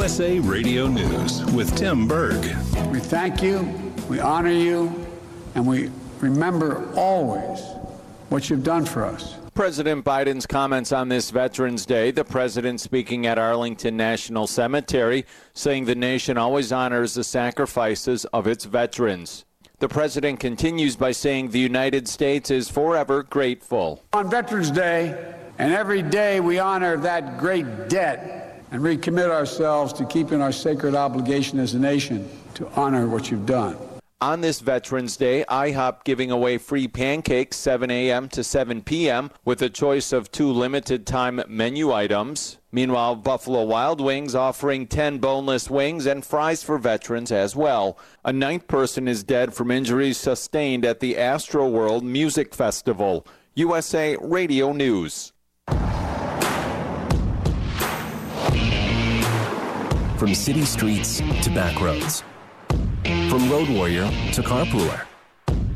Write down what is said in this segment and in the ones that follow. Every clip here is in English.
USA Radio News with Tim Berg. We thank you, we honor you, and we remember always what you've done for us. President Biden's comments on this Veterans Day, the president speaking at Arlington National Cemetery, saying the nation always honors the sacrifices of its veterans. The president continues by saying the United States is forever grateful. On Veterans Day, and every day we honor that great debt and recommit ourselves to keeping our sacred obligation as a nation to honor what you've done. On this Veterans Day, IHOP giving away free pancakes 7 a.m. to 7 p.m. with a choice of two limited time menu items. Meanwhile, Buffalo Wild Wings offering 10 boneless wings and fries for veterans as well. A ninth person is dead from injuries sustained at the Astroworld Music Festival. USA Radio News. From city streets to back roads. From road warrior to carpooler.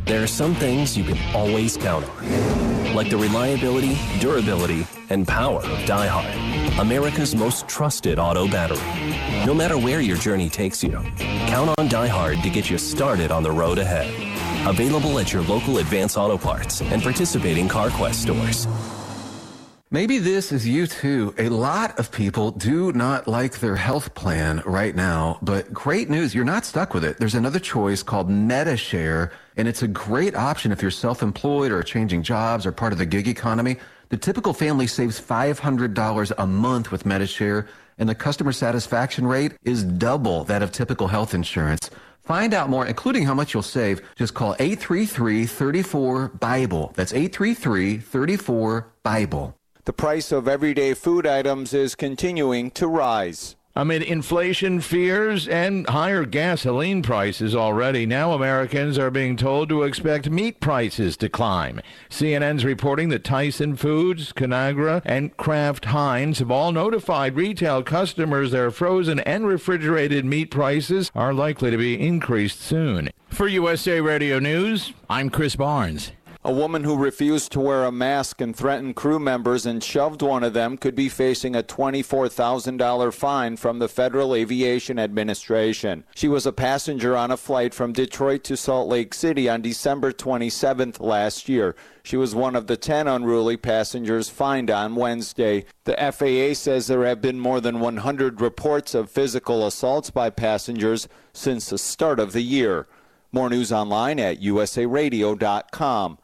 There are some things you can always count on, like the reliability, durability, and power of DieHard, America's most trusted auto battery. No matter where your journey takes you, count on DieHard to get you started on the road ahead. Available at your local Advance Auto Parts and participating CarQuest stores. Maybe this is you too. A lot of people do not like their health plan right now, but great news, you're not stuck with it. There's another choice called Medi-Share, and it's a great option if you're self-employed or changing jobs or part of the gig economy. The typical family saves $500 a month with Medi-Share, and the customer satisfaction rate is double that of typical health insurance. Find out more, including how much you'll save. Just call 833-34-BIBLE. That's 833-34-BIBLE. The price of everyday food items is continuing to rise. Amid inflation fears and higher gasoline prices already, now Americans are being told to expect meat prices to climb. CNN's reporting that Tyson Foods, Conagra, and Kraft Heinz have all notified retail customers their frozen and refrigerated meat prices are likely to be increased soon. For USA Radio News, I'm Chris Barnes. A woman who refused to wear a mask and threatened crew members and shoved one of them could be facing a $24,000 fine from the Federal Aviation Administration. She was a passenger on a flight from Detroit to Salt Lake City on December 27th last year. She was one of the 10 unruly passengers fined on Wednesday. The FAA says there have been more than 100 reports of physical assaults by passengers since the start of the year. More news online at usaradio.com.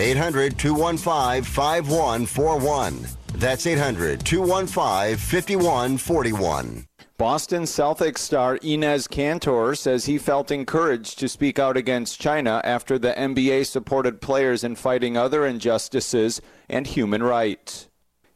800 215 5141. That's 800 215 5141. Boston Celtics star Enes Kanter says he felt encouraged to speak out against China after the NBA supported players in fighting other injustices and human rights.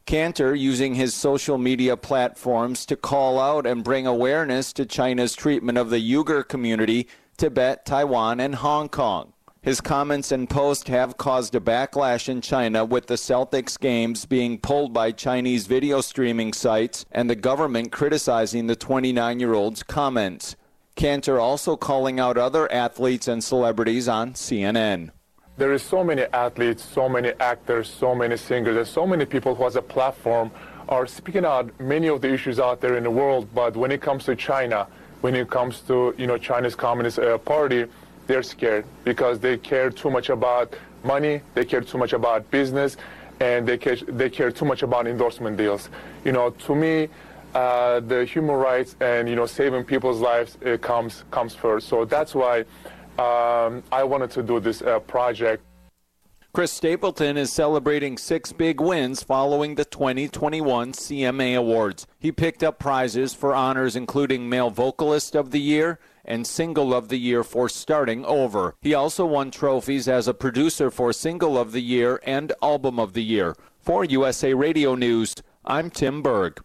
Cantor using his social media platforms to call out and bring awareness to China's treatment of the Uyghur community, Tibet, Taiwan, and Hong Kong. His comments and posts have caused a backlash in China with the Celtics games being pulled by Chinese video streaming sites and the government criticizing the 29 year old's comments. Kanter also calling out other athletes and celebrities on CNN. There is so many athletes, so many actors, so many singers, and so many people who has a platform are speaking out many of the issues out there in the world. But when it comes to China, when it comes to you know China's Communist uh, Party, they're scared because they care too much about money, they care too much about business, and they care, they care too much about endorsement deals. You know, to me, uh, the human rights and you know saving people's lives comes comes first. So that's why um, I wanted to do this uh, project. Chris Stapleton is celebrating six big wins following the 2021 CMA Awards. He picked up prizes for honors including Male Vocalist of the Year and Single of the Year for Starting Over. He also won trophies as a producer for Single of the Year and Album of the Year. For USA Radio News, I'm Tim Berg.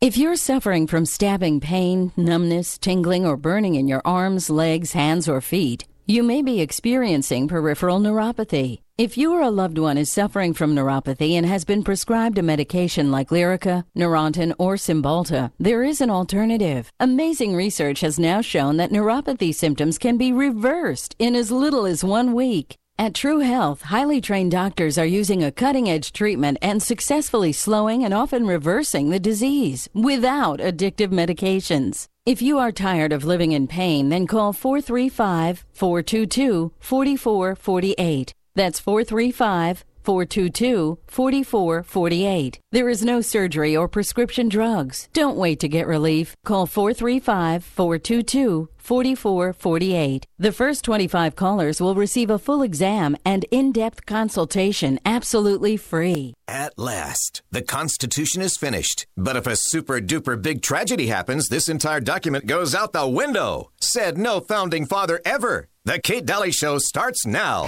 If you're suffering from stabbing pain, numbness, tingling, or burning in your arms, legs, hands, or feet, you may be experiencing peripheral neuropathy. If you or a loved one is suffering from neuropathy and has been prescribed a medication like Lyrica, Neurontin, or Cymbalta, there is an alternative. Amazing research has now shown that neuropathy symptoms can be reversed in as little as one week. At True Health, highly trained doctors are using a cutting edge treatment and successfully slowing and often reversing the disease without addictive medications. If you are tired of living in pain, then call 435 422 4448. That's 435 422 4448. There is no surgery or prescription drugs. Don't wait to get relief. Call 435 422 4448. The first 25 callers will receive a full exam and in depth consultation absolutely free. At last, the Constitution is finished. But if a super duper big tragedy happens, this entire document goes out the window. Said no founding father ever. The Kate Dalley Show starts now.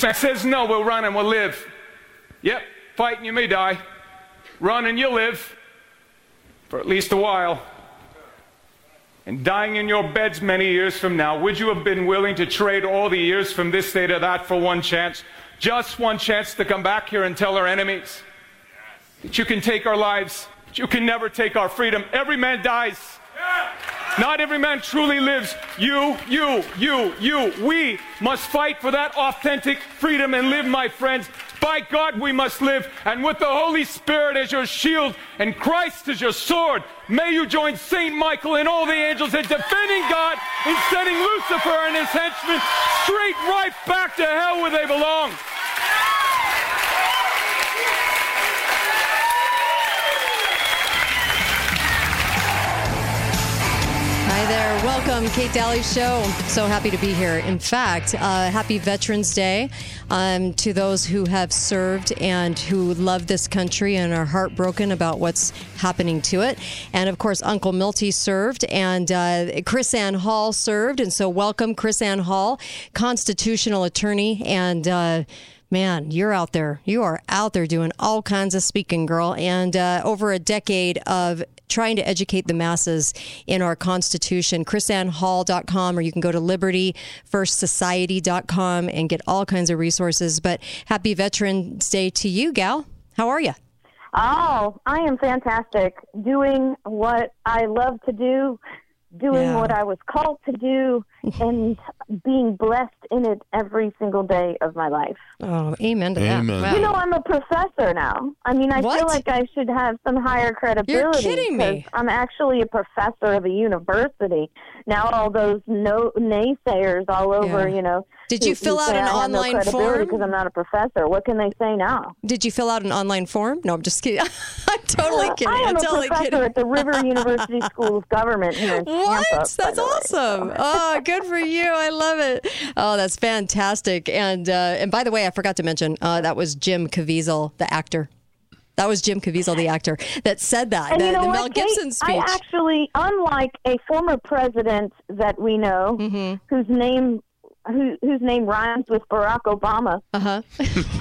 That says no, we'll run and we'll live. Yep, fighting you may die. Run and you'll live for at least a while. And dying in your beds many years from now, would you have been willing to trade all the years from this day to that for one chance? Just one chance to come back here and tell our enemies that you can take our lives, but you can never take our freedom. Every man dies. Not every man truly lives. You, you, you, you. We must fight for that authentic freedom and live, my friends. By God, we must live. And with the Holy Spirit as your shield and Christ as your sword, may you join St. Michael and all the angels in defending God and sending Lucifer and his henchmen straight right back to hell where they belong. Hi there. Welcome, Kate Dalley Show. So happy to be here. In fact, uh, happy Veterans Day um, to those who have served and who love this country and are heartbroken about what's happening to it. And of course, Uncle Milty served and uh, KrisAnne Hall served. And so, welcome, KrisAnne Hall, constitutional attorney and uh, man, you're out there. You are out there doing all kinds of speaking, girl. And uh, over a decade of trying to educate the masses in our Constitution. KrisAnneHall.com, or you can go to LibertyFirstSociety.com and get all kinds of resources. But happy Veterans Day to you, gal. How are you? Oh, I am fantastic. Doing what I love to do, doing Yeah. what I was called to do, and being blessed in it every single day of my life. Oh, amen to Amen. that. Wow. You know, I'm a professor now. I mean, I What? feel like I should have some higher credibility. You're kidding me. 'cause I'm actually a professor of a university. Now, all those no naysayers all over, Yeah. you know. Did who- you fill who out an I have no online form? Because I'm not a professor. What can they say now? Did you fill out an online form? No, I'm just kidding. I'm totally kidding. I am I'm a totally professor kidding. at the River University School of Government here in What? Tampa. by That's the way. awesome. Oh, good for you. I love it. Oh, that's fantastic. And uh, and by the way, I forgot to mention uh, that was Jim Caviezel, the actor. That was Jim Caviezel, the actor, that said that. And the you know the Mel? Gibson speech. I actually, unlike a former president that we know, Mm-hmm. whose name who, whose name rhymes with Barack Obama, uh-huh.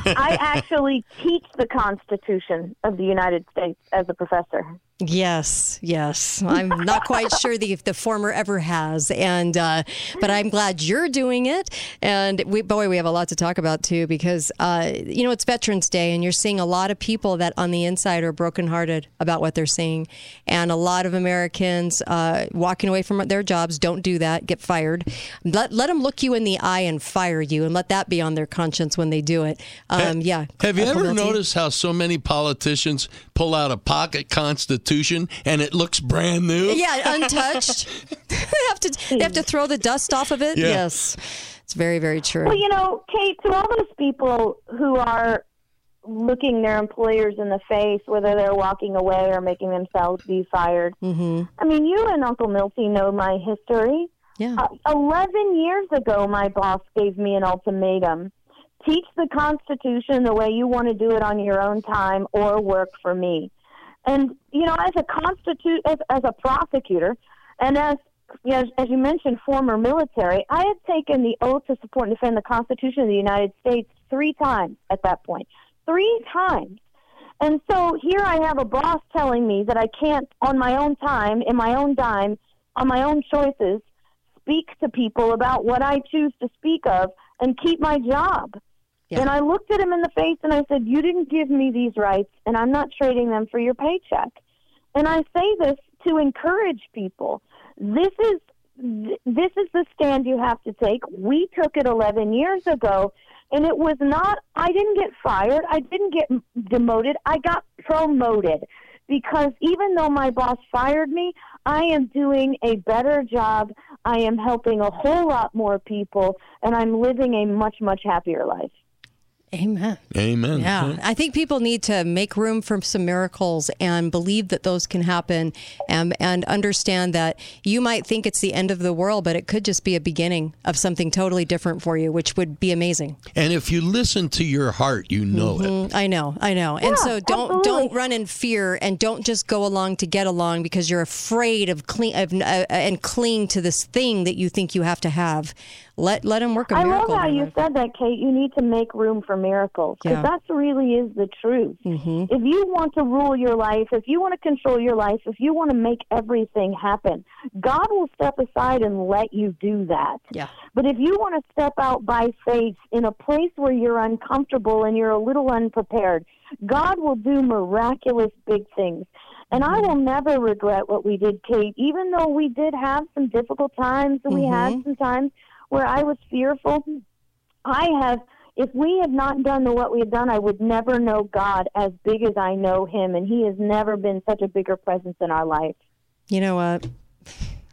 I actually teach the Constitution of the United States as a professor. Yes, yes. I'm not quite sure the the former ever has, and uh, but I'm glad you're doing it. And we, boy, we have a lot to talk about too, because uh, you know it's Veterans Day, and you're seeing a lot of people that on the inside are brokenhearted about what they're seeing, and a lot of Americans uh, walking away from their jobs. Don't do that. Get fired. Let let them look you in the eye and fire you, and let that be on their conscience when they do it. Um, yeah. Have you ever noticed how so many politicians pull out a pocket constitution and it looks brand new? Yeah, untouched. they have to they have to throw the dust off of it. Yeah. Yes, it's very very true. Well, you know, Kate, to all those people who are looking their employers in the face, whether they're walking away or making themselves be fired. Mm-hmm. I mean, you and Uncle Milty know my history. Yeah. Uh, 11 years ago, my boss gave me an ultimatum. Teach the Constitution the way you want to do it on your own time or work for me. And, you know, as a constitu- as, as a prosecutor and as as, as you mentioned, former military. I had taken the oath to support and defend the Constitution of the United States three times at that. Three times. And so here I have a boss telling me that I can't, on my own time, in my own dime, on my own choices, speak to people about what I choose to speak of and keep my job. Yeah. And I looked at him in the face and I said, You didn't give me these rights, and I'm not trading them for your paycheck. And I say this to encourage people. This is this is the stand you have to take. We took it 11 years ago, and it was not. I didn't get fired. I didn't get demoted. I got promoted because even though my boss fired me, I am doing a better job. I am helping a whole lot more people, and I'm living a much much happier life. Amen. Amen. Yeah, I think people need to make room for some miracles and believe that those can happen, and and understand that you might think it's the end of the world, but it could just be a beginning of something totally different for you, which would be amazing. And if you listen to your heart, you know it. Mhm. I know, I know. and so don't don't run in fear and don't just go along to get along because you're afraid of clean of, uh, and cling to this thing that you think you have to have. Let let him work a I miracle. I love how you said that, Kate. You need to make room for miracles because Yeah. that really is the truth. Mm-hmm. If you want to rule your life, if you want to control your life, if you want to make everything happen, God will step aside and let you do that. Yeah. But if you want to step out by faith in a place where you're uncomfortable and you're a little unprepared, God will do miraculous big things. And I will never regret what we did, Kate, even though we did have some difficult times and we had some times where I was fearful. I have, if we had not done the, what we had done, I would never know God as big as I know Him. And He has never been such a bigger presence in our life. You know what?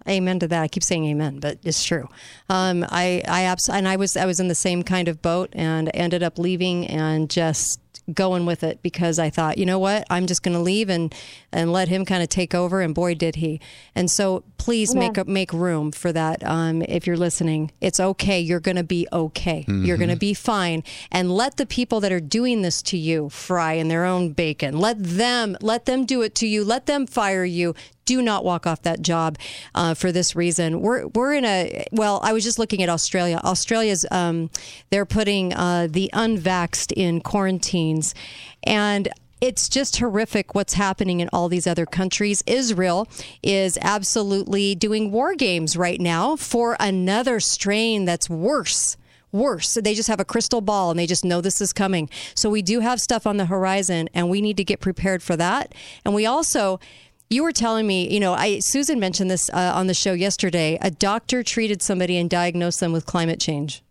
Amen to that. I keep saying amen, but it's true. Um, I, I abs- and I was, I was in the same kind of boat and ended up leaving and just going with it because I thought, you know what, I'm just going to leave and and let him kind of take over. And boy, did he! And so please Yeah. make up make room for that. Um, if you're listening, it's okay. You're going to be okay. You're going to be fine. And let the people that are doing this to you fry in their own bacon. Let them let them do it to you. Let them fire you do not walk off that job uh, for this reason. We're we're in a well. I was just looking at Australia. Australia's um, they're putting uh, the unvaxxed in quarantines, and. It's just horrific what's happening in all these other countries. Israel is absolutely doing war games right now for another strain that's worse worse. They just have a crystal ball and they just know this is coming. So we do have stuff on the horizon and we need to get prepared for that. And we also you were telling me, you know, I Susan mentioned this uh, on the show yesterday. A doctor treated somebody and diagnosed them with climate change.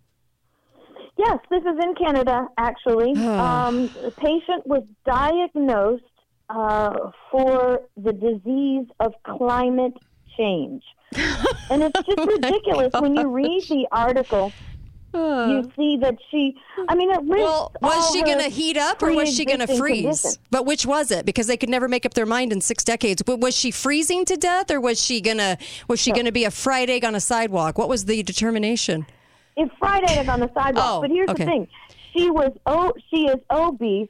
Yes, this is in Canada, actually. um, the patient was diagnosed uh, for the disease of climate change. and it's just ridiculous when you read the article. You see that she, I mean, it lists Well, was she going to heat up or was she going to freeze? conditions. But which was it? Because they could never make up their mind in six decades. But was she freezing to death or was she gonna was she gonna be a fried egg on a sidewalk? What was the determination? It's fried egg on the sidewalk. Oh, but here's okay. the thing: she was oh, she is obese.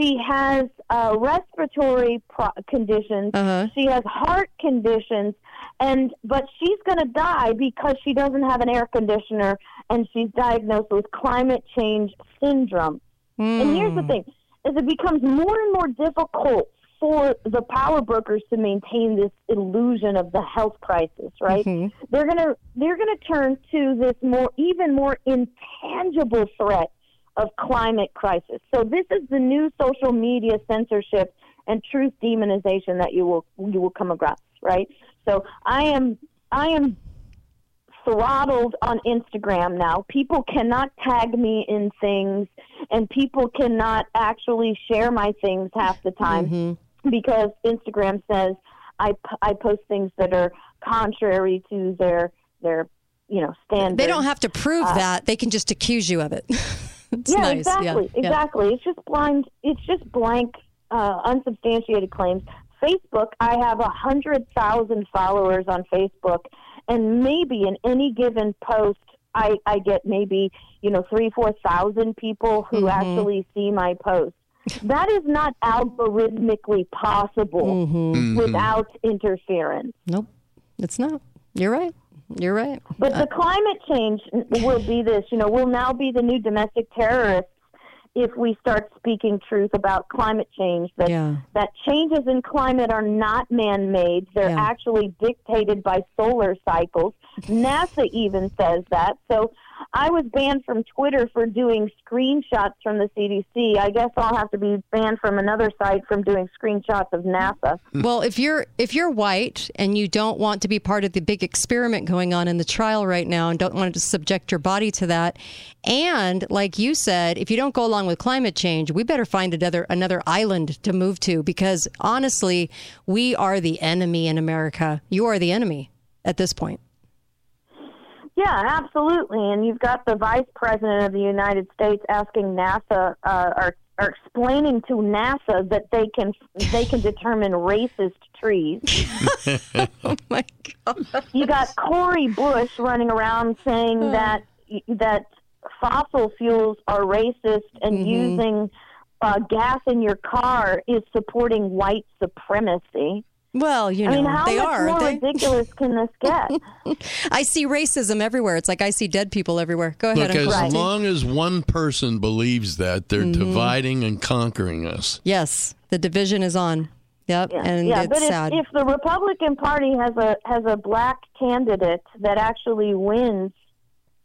She has uh, respiratory pro- conditions. Uh-huh. She has heart conditions, and but she's going to die because she doesn't have an air conditioner, and she's diagnosed with climate change syndrome. And here's the Hmm. thing: as it becomes more and more difficult for the power brokers to maintain this illusion of the health crisis, right? Mm-hmm. They're gonna they're gonna turn to this more even more intangible threat of climate crisis. So this is the new social media censorship and truth demonization that you will you will come across, right? So I am I am throttled on Instagram now. People cannot tag me in things, and people cannot actually share my things half the time Mm-hmm. because Instagram says I, I post things that are contrary to their their you know standards. They don't have to prove Uh, that. They can just accuse you of it. it's yeah, nice. exactly, Yeah, yeah. exactly. It's just blind. It's just blank, uh, unsubstantiated claims. Facebook, I have a hundred thousand followers on Facebook, and maybe in any given post, I, I get maybe you know three, four thousand people who Mhm. actually see my post. That is not algorithmically possible Mhm. without interference. Nope, it's not. You're right. You're right. But Uh, the climate change will be this. You know, we'll now be the new domestic terrorists if we start speaking truth about climate change. That Yeah. that changes in climate are not man-made. They're Yeah. actually dictated by solar cycles. NASA even says that. So I was banned from Twitter for doing screenshots from the CDC. I guess I'll have to be banned from another site from doing screenshots of NASA. well, if you're if you're white and you don't want to be part of the big experiment going on in the trial right now and don't want to subject your body to that, and like you said, if you don't go along with climate change, we better find another another island to move to because honestly, we are the enemy in America. You are the enemy at this point. Yeah, absolutely. And you've got the vice president of the United States asking NASA uh, or, or explaining to NASA that they can they can determine racist trees. oh my god! You got Cori Bush running around saying that that fossil fuels are racist and Mhm. using uh, gas in your car is supporting white supremacy. Well, you know, I mean, how they much are, more aren't they? ridiculous can this get? I see racism everywhere. It's like I see dead people everywhere. Go ahead. Look, as Uncle. long as one person believes that, they're Mhm. dividing and conquering us. Yes, the division is on. Yep, and yeah, it's but if, sad. if the Republican Party has a has a black candidate that actually wins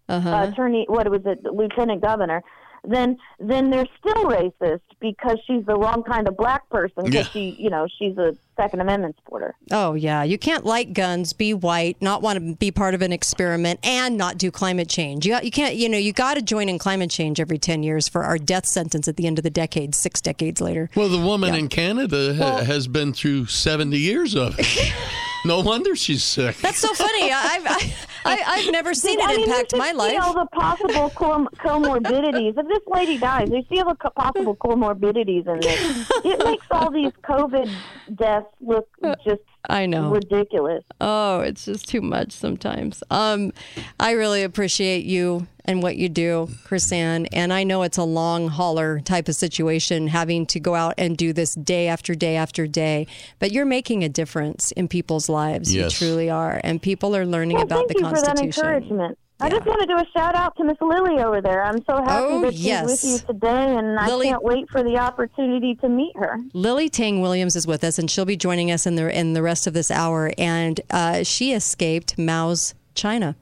Uh-huh. attorney, what was it, lieutenant governor, then then they're still racist because she's the wrong kind of black person because Yeah. she, you know, she's a Second Amendment supporter. Oh yeah, you can't like guns, be white, not want to be part of an experiment, and not do climate change. You you can't, you know, you got to join in climate change every ten years for our death sentence at the end of the decade, six decades later. Well, the woman in Canada ha- has been through 70 years of it. no wonder she's sick. That's so funny. I- I've I, I, I've never seen I it mean, you impact should my see life. all the possible com- comorbidities. If this lady dies, you see all the co- possible comorbidities in this. It makes all these COVID deaths look just I know. ridiculous. Oh, it's just too much sometimes. Um, I really appreciate you and what you do, KrisAnne. And I know it's a long hauler type of situation having to go out and do this day after day after day. But you're making a difference in people's lives. Yes. You truly are. And people are learning Well, about thank the you for that Constitution. Encouragement. I just want to do a shout out to Miss Lily over there. I'm so happy Oh, that she's yes. with you today, and Lily- I can't wait for the opportunity to meet her. Lily Tang Williams is with us, and she'll be joining us in the in the rest of this hour. And uh, she escaped Mao's China,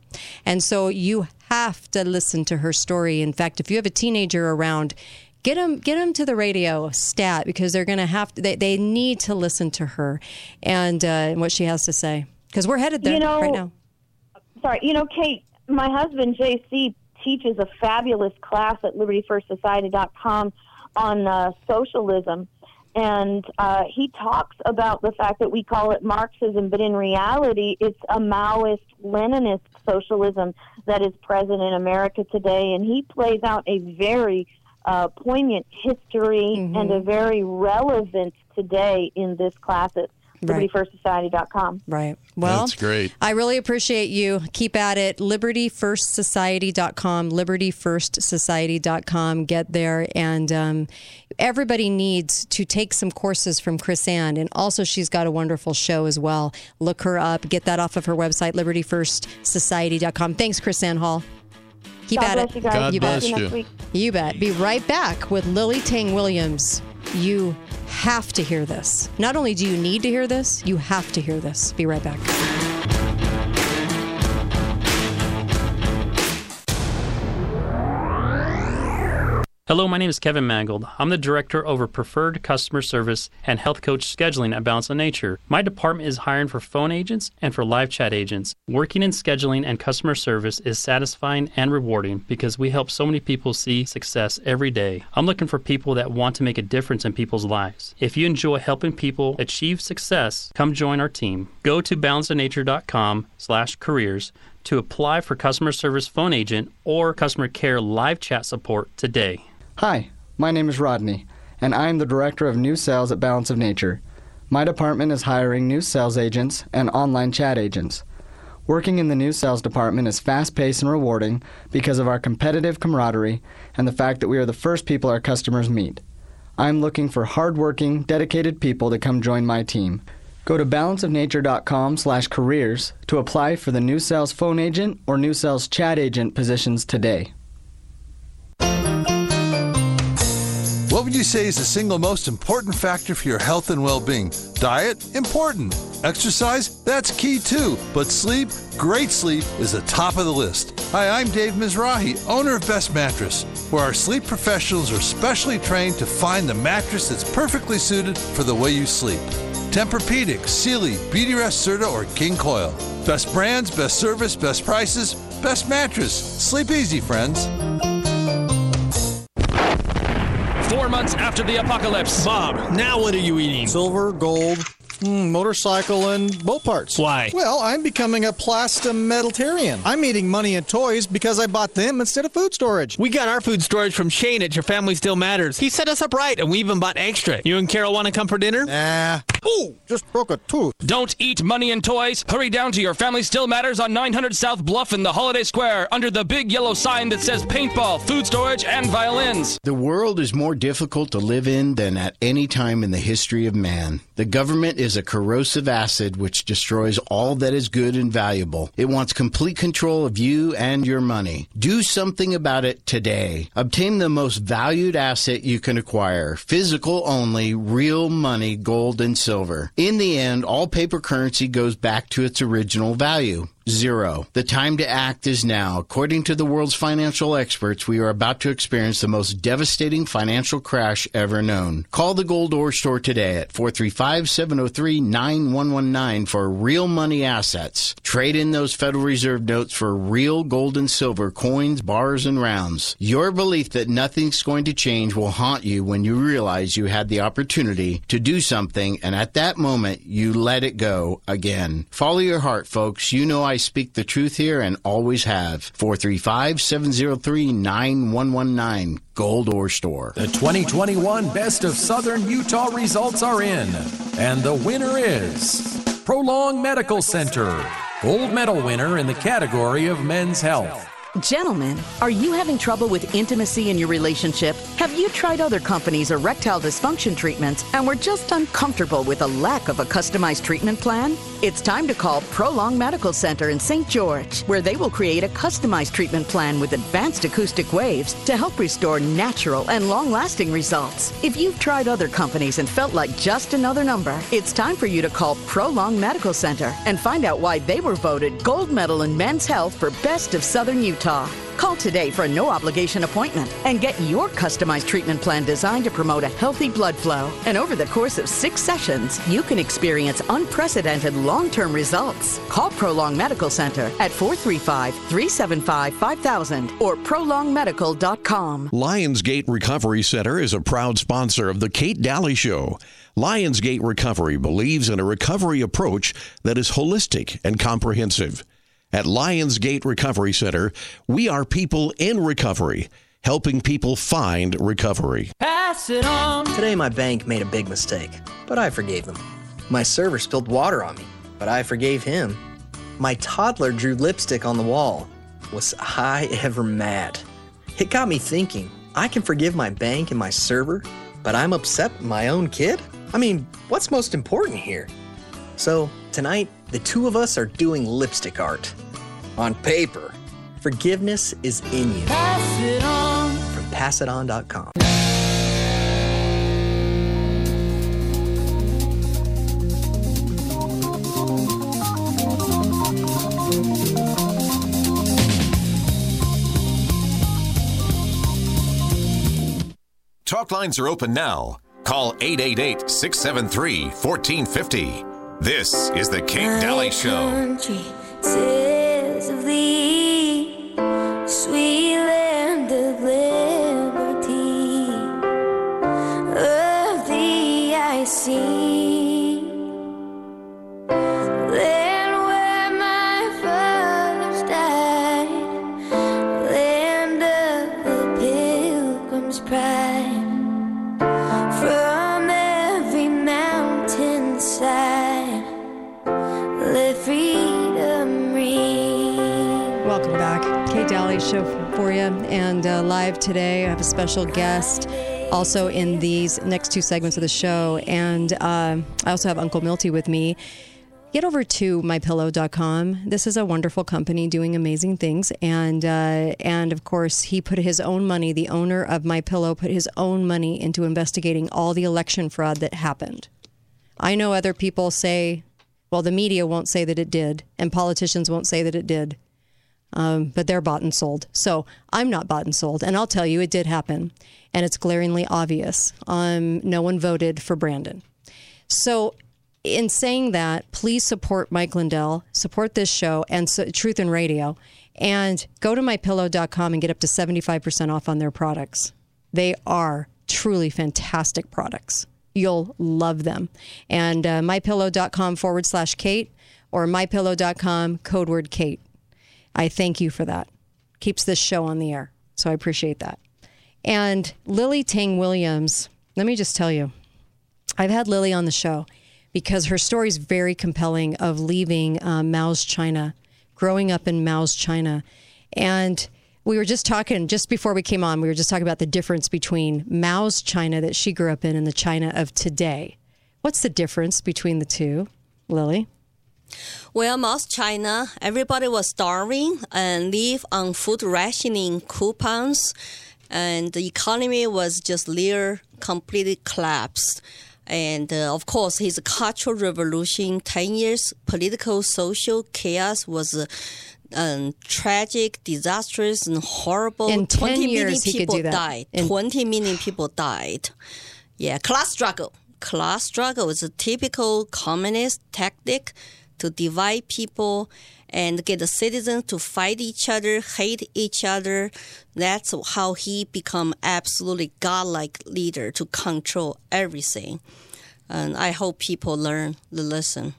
and so you have to listen to her story. In fact, if you have a teenager around. Get them, get them to the radio stat because they're going to have to. They, they need to listen to her and uh, what she has to say because we're headed there You know, right now. Sorry, you know, Kate, my husband JC teaches a fabulous class at LibertyFirstSociety.com on uh, socialism, and uh, he talks about the fact that we call it Marxism, but in reality, it's a Maoist Leninist socialism that is present in America today, and he plays out a very uh, poignant history and a very relevant today in this class at. LibertyFirstSociety.com. Right. Well, That's great. I really appreciate you. Keep at it. LibertyFirstSociety.com, LibertyFirstSociety.com. Get there. And um, everybody needs to take some courses from KrisAnne. And also, she's got a wonderful show as well. Look her up. Get that off of her website, LibertyFirstSociety.com. Thanks, KrisAnne Hall. Keep God at bless it. you guys. God you bless bet. you. You bet. Be right back with Lily Tang Williams. You have to hear this. Not only do you need to hear this, you have to hear this. Be right back. Hello, my name is Kevin Mangold. I'm the Director over Preferred Customer Service and Health Coach Scheduling at Balance of Nature. My department is hiring for phone agents and for live chat agents. Working in scheduling and customer service is satisfying and rewarding because we help so many people see success every day. I'm looking for people that want to make a difference in people's lives. If you enjoy helping people achieve success, come join our team. Go to balanceofnature.com slash careers to apply for customer service phone agent or customer care live chat support today. Hi, my name is Rodney, and I am the Director of New Sales at Balance of Nature. My department is hiring new sales agents and online chat agents. Working in the new sales department is fast paced and rewarding because of our competitive camaraderie and the fact that we are the first people our customers meet. I'm looking for hardworking, dedicated people to come join my team. Go to balanceofnature.com slash careers to apply for the New Sales phone agent or New Sales chat agent positions today. What would you say is the single most important factor for your health and well being? Diet? Important. Exercise? That's key too. But sleep? Great sleep is the top of the list. Hi, I'm Dave Mizrahi, owner of Best Mattress, where our sleep professionals are specially trained to find the mattress that's perfectly suited for the way you sleep. Tempur-Pedic, Sealy, Beautyrest Serta, or King Coil. Best brands, best service, best prices, best mattress. Sleep easy, friends. Four months after the apocalypse. Bob, now what are you eating? Silver, gold, mm, motorcycle, and boat parts. Why? Well, I'm becoming a plastometalitarian. I'm eating money and toys because I bought them instead of food storage. We got our food storage from Shane at Your Family Still Matters. He set us up right, and we even bought extra. You and Carol want to come for dinner? Nah. Ooh, just broke a tooth. Don't eat money and toys. Hurry down to Your Family Still Matters on 900 South Bluff in the Holiday Square under the big yellow sign that says paintball, food storage, and violins. The world is more difficult to live in than at any time in the history of man. The government is a corrosive acid which destroys all that is good and valuable. It wants complete control of you and your money. Do something about it today. Obtain the most valued asset you can acquire physical only, real money, gold, and silver. In the end, all paper currency goes back to its original value. Zero. The time to act is now. According to the world's financial experts, we are about to experience the most devastating financial crash ever known. Call the Gold Ore Store today at 435-703-9119 for real money assets. Trade in those Federal Reserve notes for real gold and silver coins, bars, and rounds. Your belief that nothing's going to change will haunt you when you realize you had the opportunity to do something and at that moment you let it go again. Follow your heart, folks. You know I speak the truth here and always have. 435 703 9119. Gold Ore Store. The 2021 Best of Southern Utah results are in, and the winner is Prolong Medical Center, gold medal winner in the category of men's health. Gentlemen, are you having trouble with intimacy in your relationship? Have you tried other companies' erectile dysfunction treatments and were just uncomfortable with a lack of a customized treatment plan? It's time to call Prolong Medical Center in St. George, where they will create a customized treatment plan with advanced acoustic waves to help restore natural and long lasting results. If you've tried other companies and felt like just another number, it's time for you to call Prolong Medical Center and find out why they were voted gold medal in men's health for Best of Southern Utah. Call today for a no obligation appointment and get your customized treatment plan designed to promote a healthy blood flow. And over the course of six sessions, you can experience unprecedented long term results. Call Prolong Medical Center at 435 375 5000 or prolongmedical.com. Lionsgate Recovery Center is a proud sponsor of The Kate Dalley Show. Lionsgate Recovery believes in a recovery approach that is holistic and comprehensive. At Lionsgate Recovery Center, we are people in recovery, helping people find recovery. Pass it on. Today, my bank made a big mistake, but I forgave them. My server spilled water on me, but I forgave him. My toddler drew lipstick on the wall. Was I ever mad? It got me thinking I can forgive my bank and my server, but I'm upset with my own kid? I mean, what's most important here? So, tonight, the two of us are doing lipstick art. On paper. Forgiveness is in you. Pass it on. From passiton.com. Talk lines are open now. Call 888 673 1450. This is the Kate Dalley Show. Live today, I have a special guest, also in these next two segments of the show. And uh, I also have Uncle Milty with me. Get over to mypillow.com. This is a wonderful company doing amazing things, and uh, and of course he put his own money. The owner of My Pillow put his own money into investigating all the election fraud that happened. I know other people say, well, the media won't say that it did, and politicians won't say that it did um, but they're bought and sold. So I'm not bought and sold. And I'll tell you, it did happen. And it's glaringly obvious. Um, no one voted for Brandon. So, in saying that, please support Mike Lindell, support this show and so, Truth in Radio, and go to mypillow.com and get up to 75% off on their products. They are truly fantastic products. You'll love them. And uh, mypillow.com forward slash Kate or mypillow.com code word Kate. I thank you for that. Keeps this show on the air. So I appreciate that. And Lily Tang Williams, let me just tell you, I've had Lily on the show because her story is very compelling of leaving uh, Mao's China, growing up in Mao's China. And we were just talking, just before we came on, we were just talking about the difference between Mao's China that she grew up in and the China of today. What's the difference between the two, Lily? Well, most China, everybody was starving and live on food rationing coupons, and the economy was just near completely collapsed. And uh, of course, his cultural revolution, 10 years political, social chaos was uh, um, tragic, disastrous, and horrible. In 10 20 years, million people died. In- 20 million people died. Yeah, class struggle. Class struggle is a typical communist tactic to divide people and get the citizens to fight each other, hate each other. That's how he become absolutely godlike leader to control everything. And I hope people learn the lesson.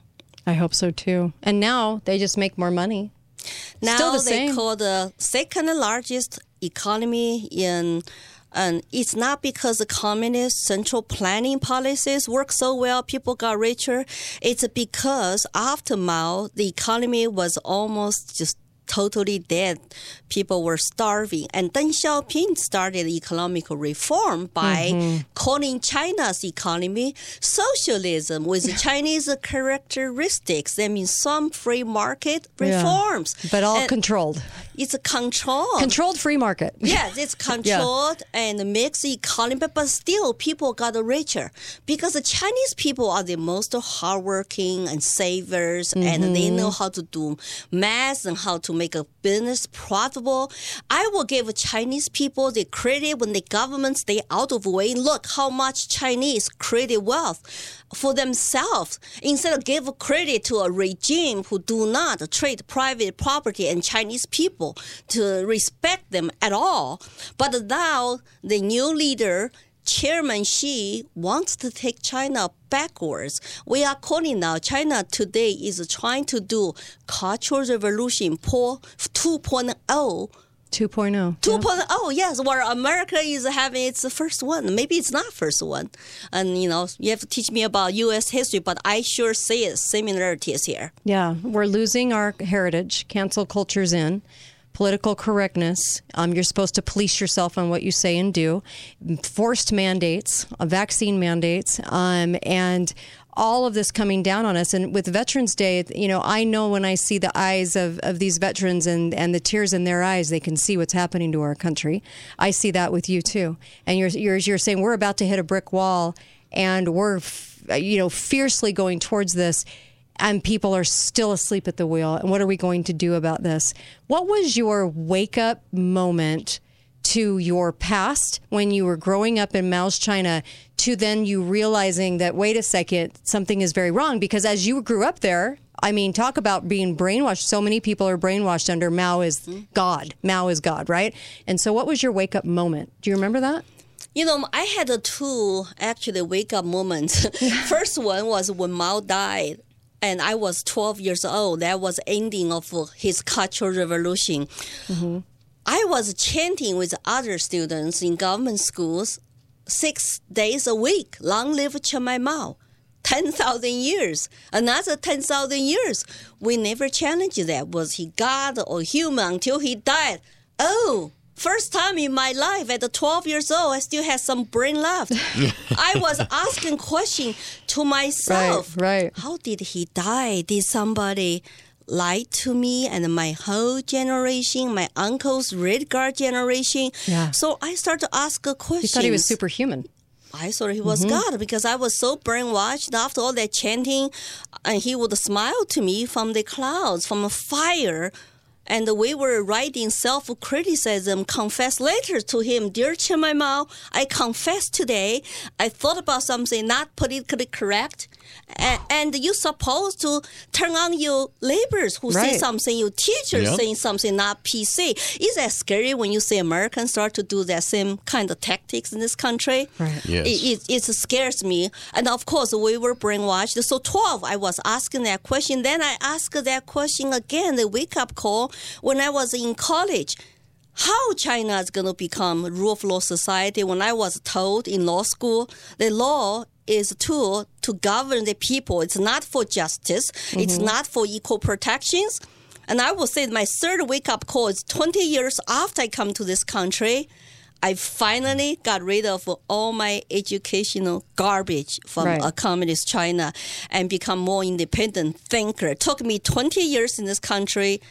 I hope so too. And now they just make more money. Now Still the they same. call the second largest economy in and it's not because the communist central planning policies work so well, people got richer. It's because after Mao, the economy was almost just totally dead. People were starving. And Deng Xiaoping started economic reform by Mhm. calling China's economy socialism with Chinese characteristics. That means some free market Yeah. reforms. But all And controlled. It's a control. Controlled free market. Yes, it's controlled and mixed economy, but still people got richer because the Chinese people are the most hardworking and savers, and they Mhm. know how to do math and how to make a business profitable. I will give Chinese people the credit when the government stay out of the way. Look how much Chinese created wealth for themselves instead of give credit to a regime who do not treat private property and Chinese people to respect them at all. But now the new leader, Chairman Xi, wants to take China backwards. We are calling now China today is trying to do cultural revolution po- 2.0. 2.0. 2.0, oh, yes, where America is having its first one. Maybe it's not first one. And, you know, you have to teach me about U.S. history, but I sure see it, similarities here. Yeah, we're losing our heritage. Cancel culture's in. Political correctness. Um, you're supposed to police yourself on what you say and do. Forced mandates, uh, vaccine mandates, um, and all of this coming down on us. And with Veterans Day, you know, I know when I see the eyes of, of these veterans and, and the tears in their eyes, they can see what's happening to our country. I see that with you too. And you're, you're, you're saying we're about to hit a brick wall and we're, you know, fiercely going towards this and people are still asleep at the wheel. And what are we going to do about this? What was your wake up moment to your past when you were growing up in Mao's China to then you realizing that, wait a second, something is very wrong? Because as you grew up there, I mean, talk about being brainwashed. So many people are brainwashed under Mao is God. Mao is God, right? And so, what was your wake up moment? Do you remember that? You know, I had a two actually wake up moments. First one was when Mao died. And I was 12 years old. That was ending of his cultural revolution. Mm-hmm. I was chanting with other students in government schools six days a week. Long live Chiang Mao. 10,000 years. Another 10,000 years. We never challenged that. Was he God or human until he died? Oh, First time in my life at the 12 years old, I still had some brain left. I was asking question to myself. Right, right. How did he die? Did somebody lie to me and my whole generation, my uncle's red guard generation? Yeah. So I started to ask a question. You thought he was superhuman. I thought he was Mhm. God because I was so brainwashed after all that chanting, and he would smile to me from the clouds, from a fire. And we were writing self criticism, confess letters to him. Dear Chen Mao, I confess today. I thought about something not politically correct. And, and you're supposed to turn on your neighbors who say something, your teachers Yep. saying something not PC. Is that scary when you see Americans start to do that same kind of tactics in this country? Right. Yes. It, it, it scares me. And of course, we were brainwashed. So 12, I was asking that question. Then I asked that question again, the wake up call, when I was in college. How China is going to become rule of law society when I was told in law school the law is a tool to govern the people. It's not for justice. It's Mhm. not for equal protections. And I will say my third wake up call is 20 years after I come to this country. I finally got rid of all my educational garbage from Right. a communist China and become more independent thinker. It took me 20 years in this country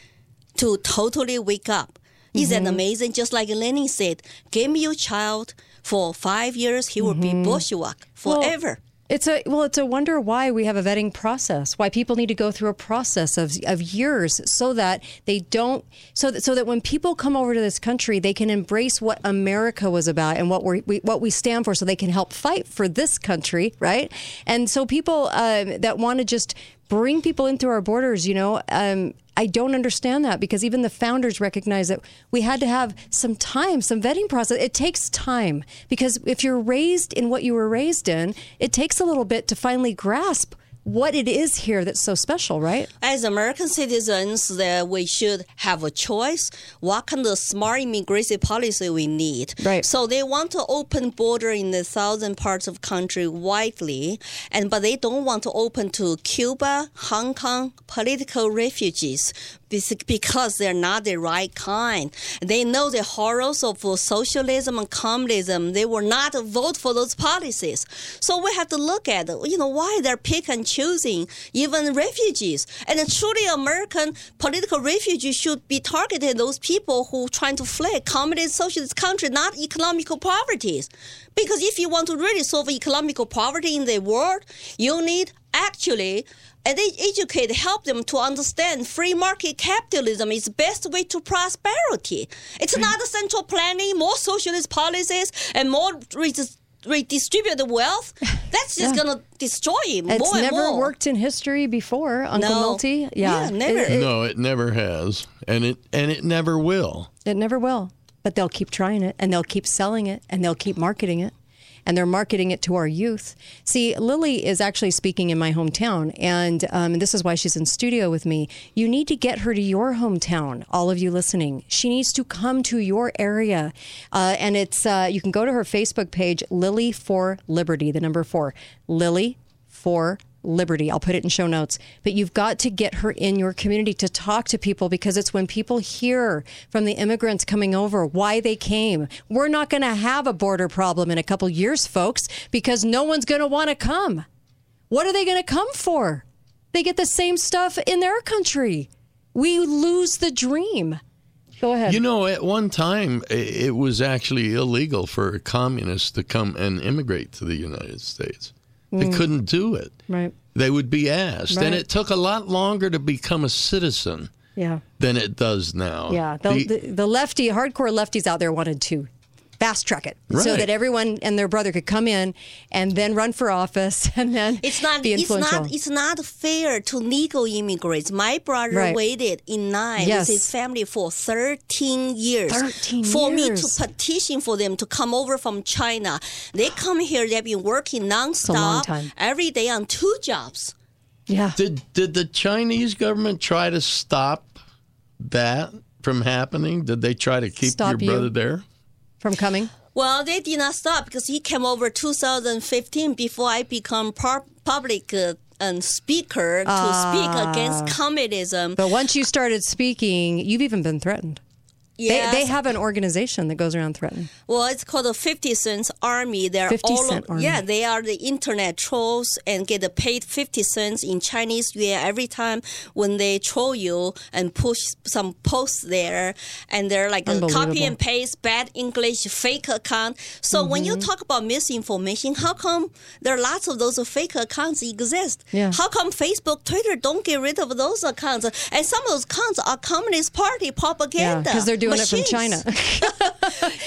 to totally wake up. Isn't that Mhm. amazing? Just like Lenin said, give me your child for five years, he will be Bolshevik Well, forever. It's a well, it's a wonder why we have a vetting process. Why people need to go through a process of of years so that they don't so that so that when people come over to this country, they can embrace what America was about and what we're, we what we stand for, so they can help fight for this country, right? And so people um, that want to just bring people in through our borders, you know. Um, I don't understand that because even the founders recognize that we had to have some time, some vetting process. It takes time because if you're raised in what you were raised in, it takes a little bit to finally grasp what it is here that's so special, right? As American citizens, that we should have a choice. What kind of smart immigration policy we need? Right. So they want to open border in the southern parts of country widely, and but they don't want to open to Cuba, Hong Kong, political refugees because they're not the right kind. They know the horrors of socialism and communism. They will not vote for those policies. So we have to look at, you know, why they're pick and choosing even refugees. And truly American political refugees should be targeted those people who trying to flee communist socialist country, not economical poverty. Because if you want to really solve economical poverty in the world, you need actually and they educate, help them to understand free market capitalism is the best way to prosperity. It's not a central planning, more socialist policies, and more redis- redistribute the wealth. That's just Yeah. gonna destroy it It's more and never more. worked in history before, Uncle No. Milty. Yeah, Yeah, never. It, it- no, it never has, and it and it never will. It never will. But they'll keep trying it and they'll keep selling it and they'll keep marketing it. And they're marketing it to our youth. See, Lily is actually speaking in my hometown, and um, this is why she's in studio with me. You need to get her to your hometown, all of you listening. She needs to come to your area. Uh, and it's uh, you can go to her Facebook page, Lily for Liberty, the number four. Lily for Liberty. I'll put it in show notes. But you've got to get her in your community to talk to people because it's when people hear from the immigrants coming over why they came. We're not going to have a border problem in a couple years, folks, because no one's going to want to come. What are they going to come for? They get the same stuff in their country. We lose the dream. Go ahead. You know, at one time, it was actually illegal for communists to come and immigrate to the United States. They Mm. couldn't do it. Right. They would be asked, Right. and it took a lot longer to become a citizen Yeah. than it does now. Yeah, the, The- the, the lefty, hardcore lefties out there wanted to fast track it so that everyone and their brother could come in and then run for office and then It's not. be It's not. It's not fair to legal immigrants. My brother Right. waited in line Yes. with his family for thirteen years. 13 for me to petition for them to come over from China. They come here. They've been working a long nonstop every day on two jobs. Yeah. Did did the Chinese government try to stop that from happening? Did they try to keep Stop your you? brother there? From coming. Well, they did not stop because he came over 2015 before I become par- public uh, um, speaker to speak Ah. against communism. But once you started speaking, you've even been threatened. Yes. They, they have an organization that goes around threatening. Well, it's called the 50 Cents Army. They're 50 all Cent Army. yeah, they are the internet trolls and get paid 50 cents in Chinese yuan every time when they troll you and push some posts there and they're like copy and paste bad English fake account. So when you Mhm. talk about misinformation, how come there are lots of those fake accounts exist? Yeah. How come Facebook, Twitter don't get rid of those accounts? And some of those accounts are Communist Party propaganda. Yeah, because they're doing it from. China.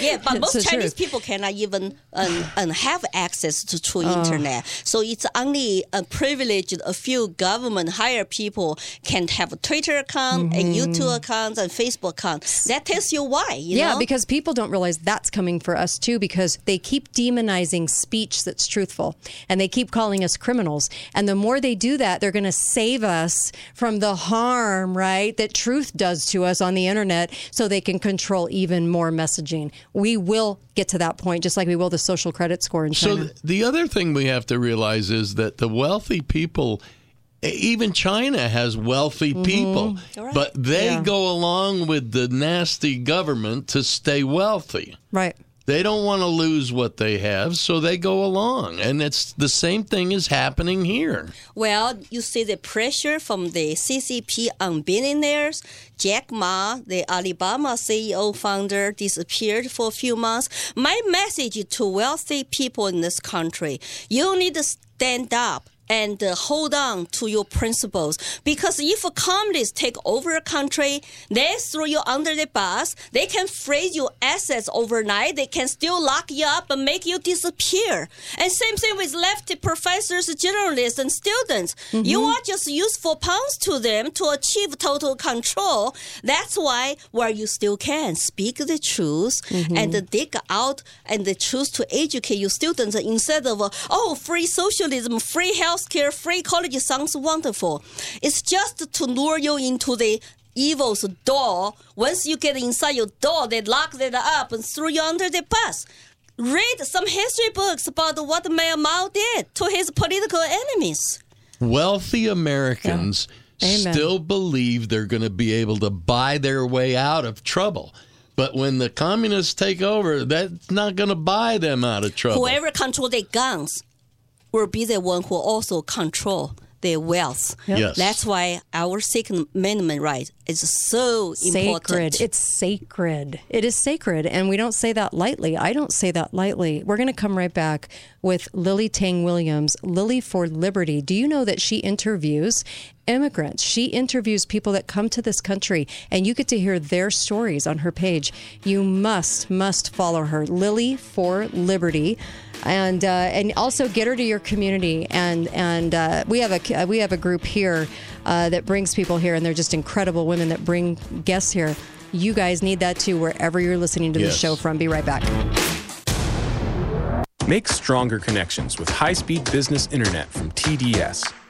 Yeah, but most the Chinese truth. people cannot even um, um, have access to true Oh. internet. So it's only a privilege. A few government hired people can have a Twitter account, and YouTube accounts, and Facebook accounts. That tells you why. You Mm-hmm. yeah, know? because people don't realize that's coming for us too, because they keep demonizing speech that's truthful and they keep calling us criminals. And the more they do that, they're going to save us from the harm, right, that truth does to us on the internet so they can control even more messaging. We will get to that point, just like we will the social credit score in So China. th- the other thing we have to realize is that the wealthy people, even China has wealthy mm-hmm. people, Right. but they Yeah. go along with the nasty government to stay wealthy. right. They don't want to lose what they have, so they go along. And it's the same thing is happening here. Well, you see the pressure from the CCP on billionaires. Jack Ma, the Alibaba CEO founder, disappeared for a few months. My message to wealthy people in this country you need to stand up. And uh, hold on to your principles because if a communists take over a country, they throw you under the bus. They can freeze your assets overnight. They can still lock you up and make you disappear. And same thing with lefty professors, journalists, and students. You are just useful pawns to them to achieve total control. That's why where you still can speak the truth and dig out and truth to educate your students instead of oh free socialism, free healthcare, free college sounds wonderful. It's just to lure you into the evil's door. Once you get inside your door, they lock it up and throw you under the bus. Read some history books about what Mayor Mao did to his political enemies. Wealthy Americans Amen. still believe they're going to be able to buy their way out of trouble. But when the communists take over, that's not going to buy them out of trouble. Whoever controls the guns will be the one who also control their wealth. Yep. Yes. That's why our Second Amendment right is so important. Sacred. It's sacred. It is sacred. And we don't say that lightly. I don't say that lightly. We're going to come right back with Lily Tang Williams, Lily for Liberty. Do you know that she interviews immigrants? She interviews people that come to this country, and you get to hear their stories on her page. You must, must follow her, Lily for Liberty. And uh, and also get her to your community and and uh, we have a we have a group here uh, that brings people here and they're just incredible women that bring guests here. You guys need that too wherever you're listening to the show from. Be right back. Make stronger connections with high speed business internet from TDS.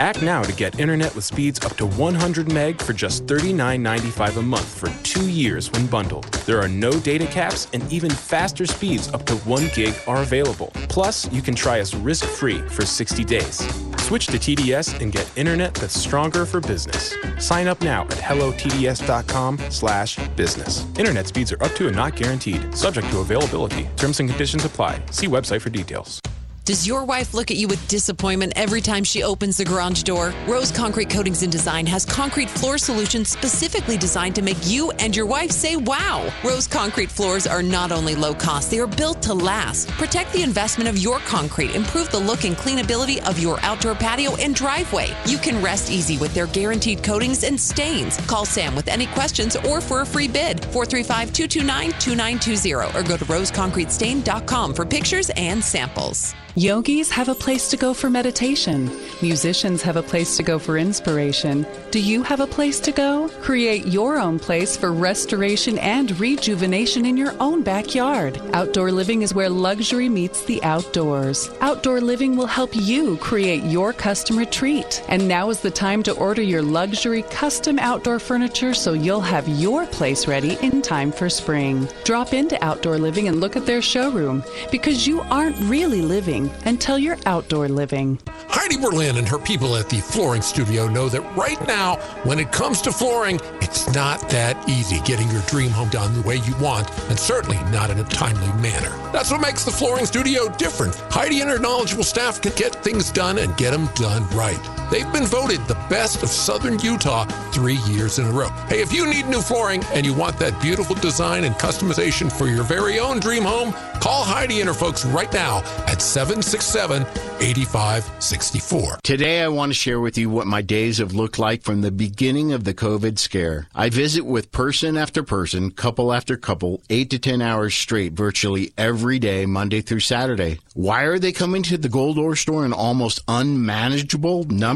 Act now to get internet with speeds up to 100 meg for just $39.95 a month for two years when bundled. There are no data caps, and even faster speeds up to 1 gig are available. Plus, you can try us risk free for 60 days. Switch to TDS and get internet that's stronger for business. Sign up now at hellotds.com/slash business. Internet speeds are up to and not guaranteed, subject to availability. Terms and conditions apply. See website for details. Does your wife look at you with disappointment every time she opens the garage door? Rose Concrete Coatings and Design has concrete floor solutions specifically designed to make you and your wife say wow. Rose Concrete floors are not only low cost, they are built to last. Protect the investment of your concrete, improve the look and cleanability of your outdoor patio and driveway. You can rest easy with their guaranteed coatings and stains. Call Sam with any questions or for a free bid 435 229 2920 or go to roseconcretestain.com for pictures and samples. Yogis have a place to go for meditation. Musicians have a place to go for inspiration. Do you have a place to go? Create your own place for restoration and rejuvenation in your own backyard. Outdoor living is where luxury meets the outdoors. Outdoor living will help you create your custom retreat. And now is the time to order your luxury custom outdoor furniture so you'll have your place ready in time for spring. Drop into Outdoor Living and look at their showroom because you aren't really living, until you're outdoor living. Heidi Berlin and her people at the Flooring Studio know that right now, when it comes to flooring, it's not that easy getting your dream home done the way you want, and certainly not in a timely manner. That's what makes the Flooring Studio different. Heidi and her knowledgeable staff can get things done and get them done right. They've been voted the best of Southern Utah three years in a row. Hey, if you need new flooring and you want that beautiful design and customization for your very own dream home, call Heidi and her folks right now at 767 8564. Today, I want to share with you what my days have looked like from the beginning of the COVID scare. I visit with person after person, couple after couple, eight to 10 hours straight, virtually every day, Monday through Saturday. Why are they coming to the Gold Ore store in almost unmanageable numbers?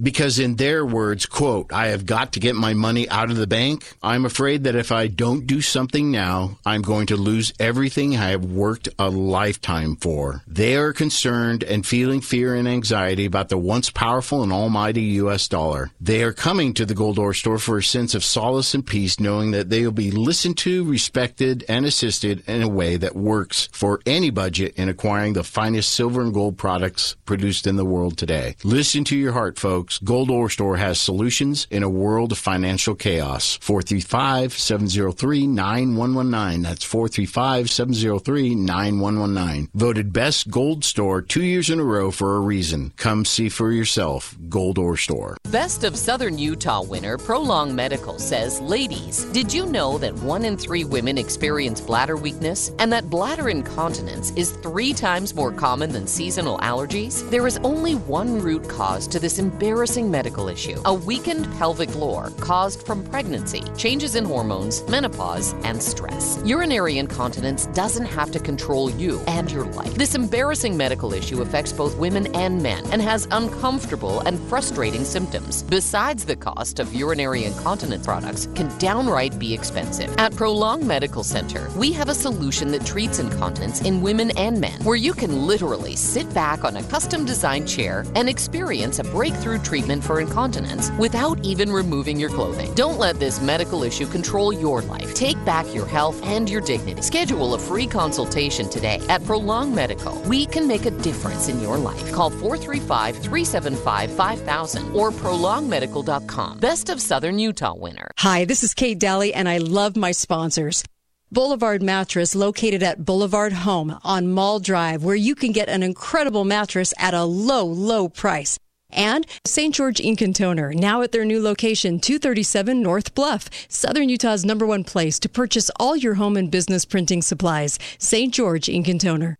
Because, in their words, quote, I have got to get my money out of the bank. I'm afraid that if I don't do something now, I'm going to lose everything I have worked a lifetime for. They are concerned and feeling fear and anxiety about the once powerful and almighty U.S. dollar. They are coming to the Gold Ore store for a sense of solace and peace, knowing that they will be listened to, respected, and assisted in a way that works for any budget in acquiring the finest silver and gold products produced in the world today. Listen to your heart, folks. Gold Ore Store has solutions in a world of financial chaos. 435 703 9119. That's 435 703 9119. Voted best gold store two years in a row for a reason. Come see for yourself. Gold Ore Store. Best of Southern Utah winner Prolong Medical says, Ladies, did you know that one in three women experience bladder weakness and that bladder incontinence is three times more common than seasonal allergies? There is only one root cause to this embarrassing medical issue a weakened pelvic floor caused from pregnancy, changes in hormones, menopause, and stress. Urinary incontinence doesn't have to control you and your life. This embarrassing medical issue affects both women and men and has uncomfortable and frustrating symptoms. Besides, the cost of urinary incontinence products can downright be expensive. At Prolong Medical Center, we have a solution that treats incontinence in women and men, where you can literally sit back on a custom designed chair and experience a breakthrough treatment for incontinence without even removing your clothing. Don't let this medical issue control your life. Take back your health and your dignity. Schedule a free consultation today at Prolong Medical. We can make a difference in your life. Call 435 375 5000 or prolongmedical.com. Best of Southern Utah winner. Hi, this is Kate Dalley, and I love my sponsors. Boulevard Mattress, located at Boulevard Home on Mall Drive, where you can get an incredible mattress at a low, low price. And St. George Ink and Toner, now at their new location, 237 North Bluff, Southern Utah's number one place to purchase all your home and business printing supplies. St. George Ink and Toner.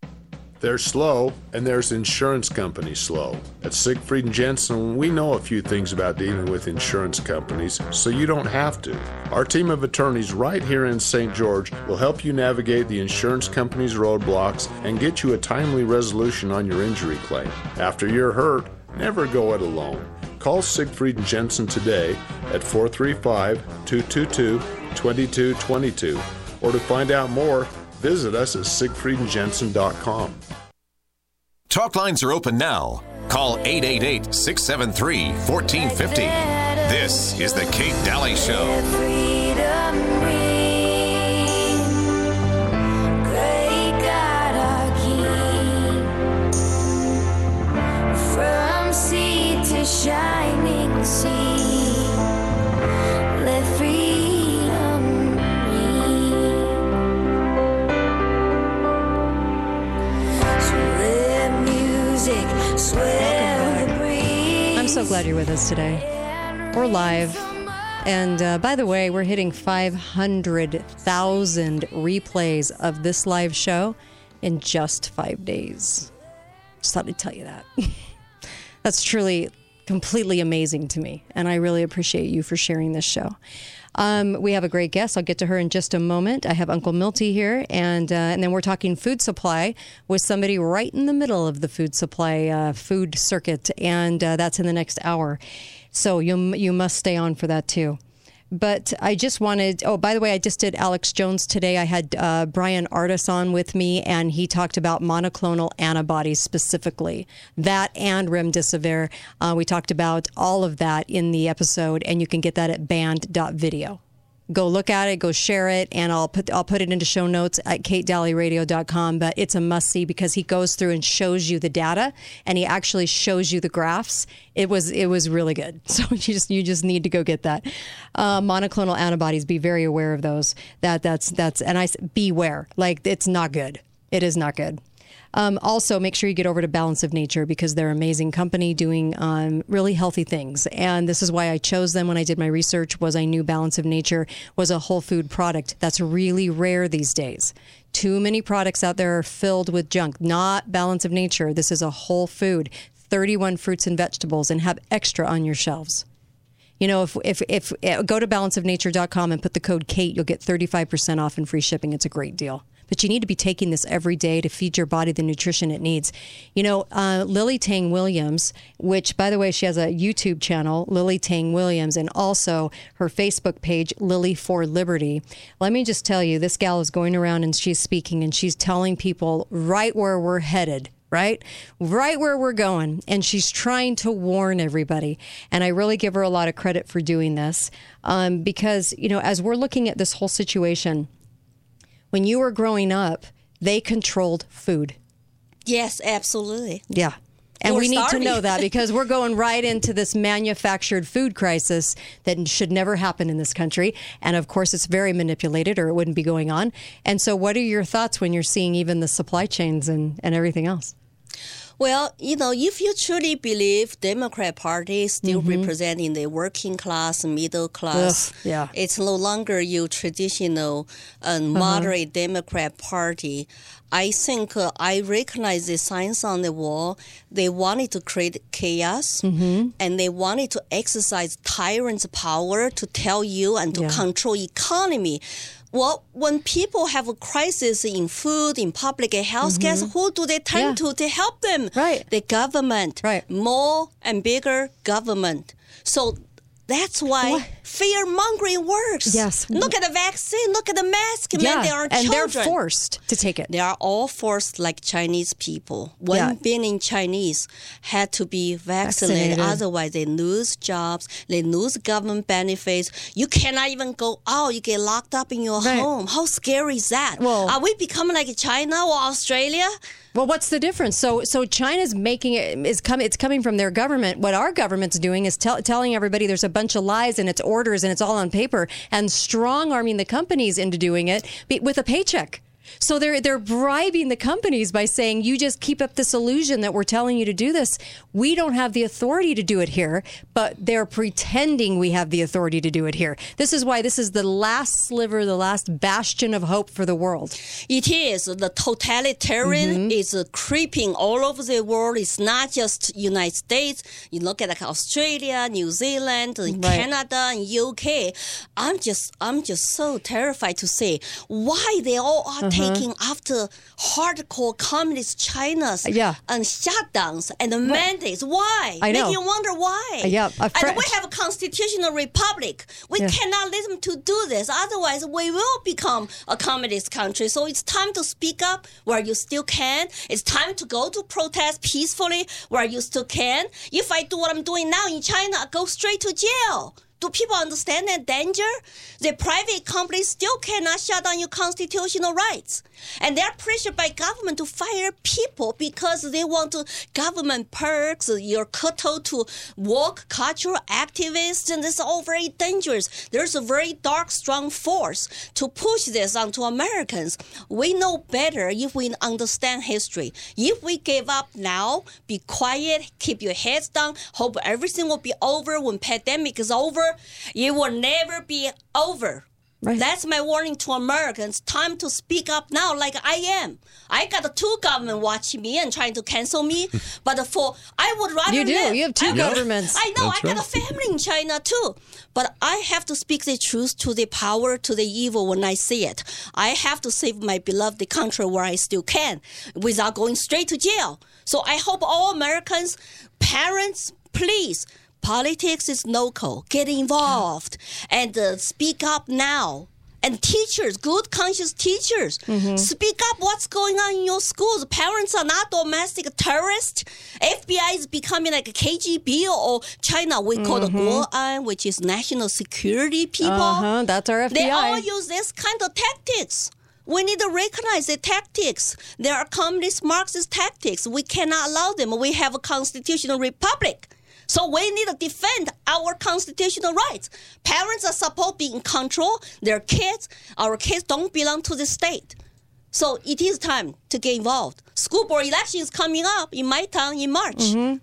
They're slow, and there's insurance companies slow. At Siegfried and Jensen, we know a few things about dealing with insurance companies, so you don't have to. Our team of attorneys right here in St. George will help you navigate the insurance company's roadblocks and get you a timely resolution on your injury claim. After you're hurt, never go it alone. Call Siegfried Jensen today at 435 222 2222 or to find out more, visit us at siegfriedandjensen.com. Talk lines are open now. Call 888 673 1450. This is The Kate Dalley Show. Glad you're with us today. We're live. And uh, by the way, we're hitting 500,000 replays of this live show in just five days. Just thought I'd tell you that. That's truly completely amazing to me. And I really appreciate you for sharing this show. Um, we have a great guest. I'll get to her in just a moment. I have Uncle Milty here, and uh, and then we're talking food supply with somebody right in the middle of the food supply uh, food circuit, and uh, that's in the next hour. So you you must stay on for that too. But I just wanted. Oh, by the way, I just did Alex Jones today. I had uh, Bryan Ardis on with me, and he talked about monoclonal antibodies specifically, that and remdesivir. Uh, we talked about all of that in the episode, and you can get that at banned.video. Go look at it, go share it, and I'll put I'll put it into show notes at katedalleyradio.com. But it's a must see because he goes through and shows you the data, and he actually shows you the graphs. It was it was really good. So you just you just need to go get that. Uh, monoclonal antibodies. Be very aware of those. That that's that's and I beware. Like it's not good. It is not good. Um, also, make sure you get over to Balance of Nature because they're an amazing company doing um, really healthy things. And this is why I chose them when I did my research. Was I knew Balance of Nature was a whole food product that's really rare these days. Too many products out there are filled with junk. Not Balance of Nature. This is a whole food, 31 fruits and vegetables, and have extra on your shelves. You know, if, if, if, uh, go to balanceofnature.com and put the code Kate, you'll get 35% off and free shipping. It's a great deal. But you need to be taking this every day to feed your body the nutrition it needs. You know, uh, Lily Tang Williams, which, by the way, she has a YouTube channel, Lily Tang Williams, and also her Facebook page, Lily for Liberty. Let me just tell you, this gal is going around and she's speaking and she's telling people right where we're headed right? Right where we're going. And she's trying to warn everybody. And I really give her a lot of credit for doing this um, because, you know, as we're looking at this whole situation, when you were growing up, they controlled food. Yes, absolutely. Yeah. And We're we need to know that because we're going right into this manufactured food crisis that should never happen in this country. And of course, it's very manipulated or it wouldn't be going on. And so, what are your thoughts when you're seeing even the supply chains and, and everything else? Well, you know, if you truly believe Democrat Party is still Mhm. representing the working class, middle class, Ugh, yeah. it's no longer your traditional uh, Uh-huh. moderate Democrat Party. I think uh, I recognize the signs on the wall. They wanted to create chaos, Mm-hmm. and they wanted to exercise tyrant's power to tell you and to Yeah. control economy. Well, when people have a crisis in food, in public health, guess who do they turn Mm-hmm. Yeah. to to help them? Right. The government. Right. More and bigger government. So that's why fear mongering works. Yes. Look at the vaccine. Look at the mask. Man, yeah. they are and children. they're forced to take it. They are all forced like Chinese people. One Yeah. billion Chinese had to be vaccinated. Vaccinated. Otherwise, they lose jobs. They lose government benefits. You cannot even go out. You get locked up in your Right. home. How scary is that? Well- are we becoming like China or Australia? Well, what's the difference? So, so China's making it is coming. It's coming from their government. What our government's doing is tell, telling everybody there's a bunch of lies and it's orders and it's all on paper and strong arming the companies into doing it with a paycheck. So they're they're bribing the companies by saying you just keep up this illusion that we're telling you to do this. We don't have the authority to do it here, but they're pretending we have the authority to do it here. This is why this is the last sliver, the last bastion of hope for the world. It is the totalitarian Mm-hmm. is creeping all over the world. It's not just United States. You look at like Australia, New Zealand, uh, Canada, and UK. I'm just I'm just so terrified to say why they all are Uh-huh. Taking after hardcore communist China's Yeah. and shutdowns and the mandates. Why? I know. Make you wonder why. Uh, yeah, and we have a constitutional republic. We Yeah. cannot let them to do this. Otherwise, we will become a communist country. So it's time to speak up where you still can. It's time to go to protest peacefully where you still can. If I do what I'm doing now in China, I go straight to jail. Do people understand that danger? The private companies still cannot shut down your constitutional rights. And they're pressured by government to fire people because they want government perks, you're to work cultural activists, and it's all very dangerous. There's a very dark, strong force to push this onto Americans. We know better if we understand history. If we give up now, be quiet, keep your heads down, hope everything will be over when pandemic is over, it will never be over. That's my warning to Americans. Time to speak up now, like I am. I got two government watching me and trying to cancel me, but for I would rather You do. live. You have two I would- governments. I know. That's I got right. a family in China too, but I have to speak the truth to the power, to the evil when I see it. I have to save my beloved country where I still can, without going straight to jail. So I hope all Americans, parents, please. Politics is local. Get involved and uh, speak up now. And teachers, good conscious teachers, speak up what's going on in your schools. Parents are not domestic terrorists. FBI is becoming like a KGB or China. We call the Guoan, which is national security people. Uh-huh, that's our FBI. They all use this kind of tactics. We need to recognize the tactics. There are communist Marxist tactics. We cannot allow them. We have a constitutional republic. So we need to defend our constitutional rights. Parents are supposed to be in control. Their kids, our kids don't belong to the state. So it is time to get involved. School board election is coming up in my town in March. Mm-hmm.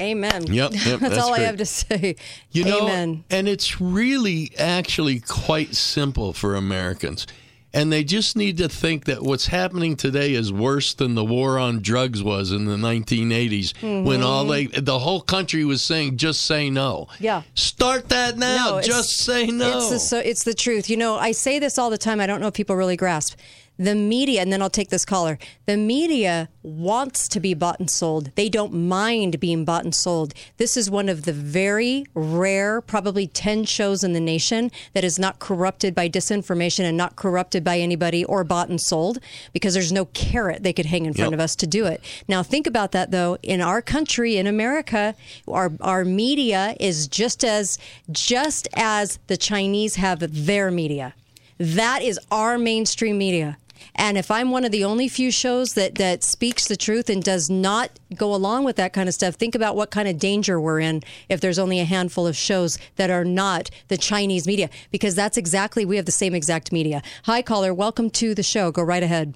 Amen. Yep, yep, that's, that's all I have to say. You know, Amen. and it's really actually quite simple for Americans. And they just need to think that what's happening today is worse than the war on drugs was in the 1980s when all mm-hmm. they the whole country was saying just say no. Yeah. Start that now. it's- just say no. It's the, so, it's the truth. You know, I say this all the time. I don't know if people really grasp. The media, and then I'll take this caller. The media wants to be bought and sold. They don't mind being bought and sold. This is one of the very rare, probably 10 shows in the nation that is not corrupted by disinformation and not corrupted by anybody or bought and sold because there's no carrot they could hang in front Yep. of us to do it. Now, think about that though. In our country, in America, our our media is just as just as the Chinese have their media. That is our mainstream media. And if I'm one of the only few shows that that speaks the truth and does not go along with that kind of stuff, think about what kind of danger we're in if there's only a handful of shows that are not the Chinese media because that's exactly we have the same exact media. Hi caller, welcome to the show. Go right ahead.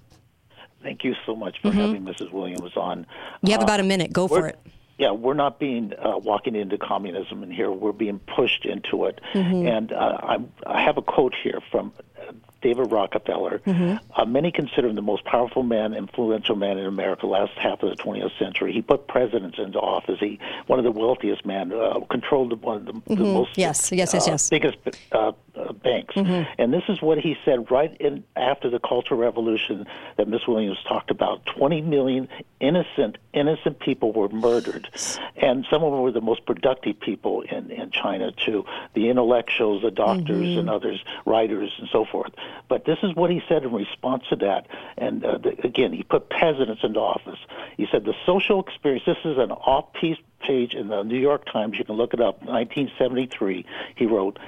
Thank you so much for Mhm. having Mrs. Williams on. You have Uh, about a minute. Go for it. Yeah, we're not being uh, walking into communism in here. We're being pushed into it. Mhm. And uh, I'm, I have a quote here from David Rockefeller. Mhm. Uh, many consider him the most powerful man, influential man in America last half of the 20th century. He put presidents into office. He one of the wealthiest men, uh, controlled one of the, the Mhm. most Yes, yes, yes, uh, yes. biggest uh, banks. Mhm. And this is what he said right in after the Cultural Revolution that Miss Williams talked about. 20 million innocent, innocent people were murdered. And some of them were the most productive people in, in China, too. The intellectuals, the doctors, Mhm. and others, writers, and so forth. But this is what he said in response to that. And uh, the, again, he put presidents into office. He said the social experience, this is an off piece page in the New York Times. You can look it up. 1973, he wrote,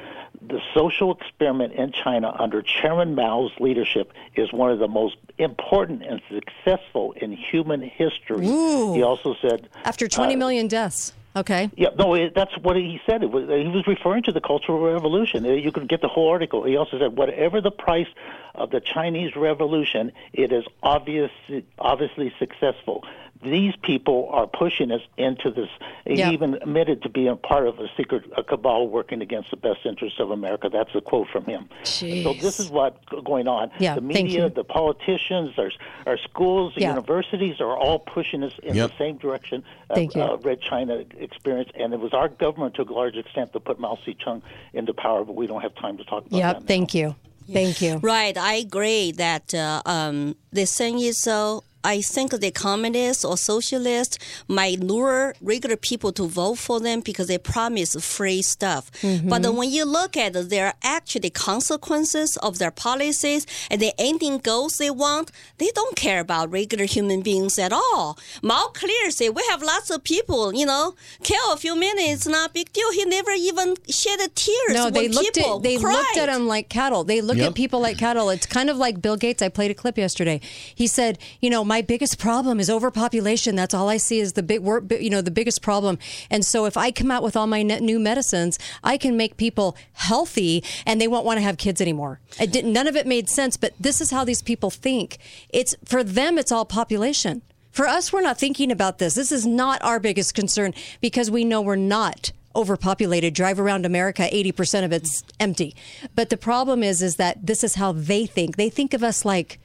the social experiment in China under Chairman Mao's leadership is one of the most important and successful in human history. Ooh. He also said, After 20 uh, million deaths. Okay. yeah, no, it, that's what he said. It was, he was referring to the Cultural Revolution. Uh, You can get the whole article. He also said, whatever the price of the Chinese Revolution, it is obviously obviously successful. These people are pushing us into this. Yeah. He even admitted to being part of a secret a cabal working against the best interests of America. That's a quote from him. So this is what's going on. Yeah, the media, the politicians, our, our schools, the Yeah. universities are all pushing us in Yep. the same direction. Thank you. Uh, Red China experience, and it was our government to a large extent that put Mao Zedong into power, but we don't have time to talk about Yep. that. Thank you. Thank you. Right, I agree that uh, um, the thing is, uh, I think the communists or socialists might lure regular people to vote for them because they promise free stuff. Mhm. But when you look at their actually consequences of their policies and the ending goals they want, they don't care about regular human beings at all. Mao clear say we have lots of people, you know, kill a few minutes, not a big deal. He never even shed a tears No, when they looked people at they cried. looked at them like cattle. They look Yep. at people like cattle. It's kind of like Bill Gates. I played a clip yesterday. He said, "You know, my biggest problem is overpopulation. That's all I see is the big, you know, the biggest problem. And so if I come out with all my new medicines, I can make people healthy, and they won't want to have kids anymore. None of it made sense. But this is how these people think. It's for them. It's all population." For us, we're not thinking about this. This is not our biggest concern because we know we're not overpopulated. Drive around America, 80% of it's empty. But the problem is is that this is how they think. They think of us like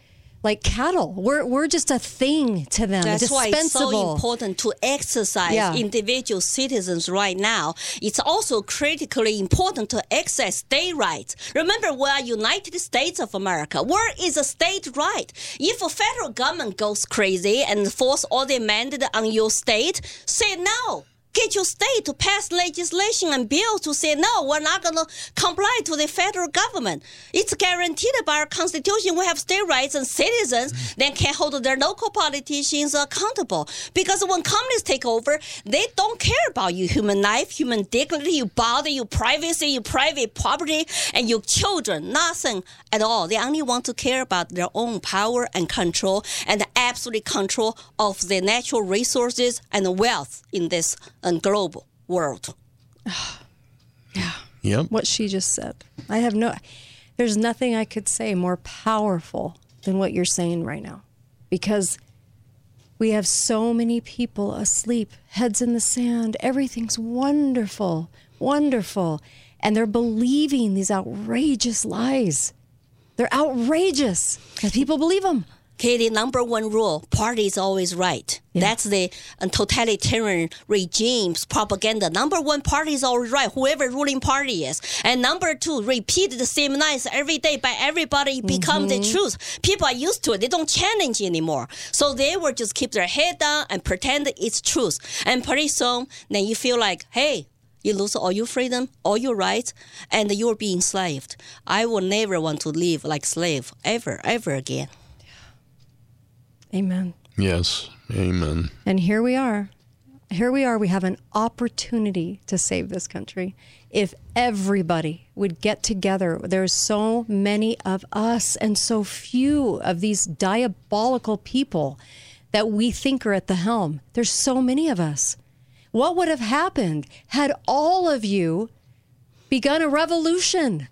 like cattle. We're we're just a thing to them. That's why it's so important to exercise Yeah. individual citizens right now. It's also critically important to exercise state rights. Remember, we are United States of America. Where is a state right? If a federal government goes crazy and force all the mandate on your state, say no. Get your state to pass legislation and bills to say, no, we're not going to comply to the federal government. It's guaranteed by our constitution. We have state rights and citizens then can hold their local politicians accountable. Because when communists take over, they don't care about your human life, human dignity, your body, your privacy, your private property, and your children. Nothing at all. They only want to care about their own power and control and absolute control of the natural resources and wealth in this uh, global world. Yep. What she just said. I have no, there's nothing I could say more powerful than what you're saying right now. Because we have so many people asleep, heads in the sand. Everything's wonderful, wonderful. And they're believing these outrageous lies. They're outrageous because people believe them. Katie, number one rule, party is always right. That's the uh, totalitarian regime's propaganda. Number one, party is always right, whoever ruling party is. And number two, repeat the same lies every day by everybody become the truth. People are used to it. They don't challenge anymore. So they will just keep their head down and pretend it's truth. And pretty soon, then you feel like, hey, you lose all your freedom, all your rights, and you're being enslaved. I will never want to live like slave ever, ever again. Amen. Yes. Amen. And here we are. Here we are. We have an opportunity to save this country. If everybody would get together, there's so many of us and so few of these diabolical people that we think are at the helm. There's so many of us. What would have happened had all of you begun a revolution?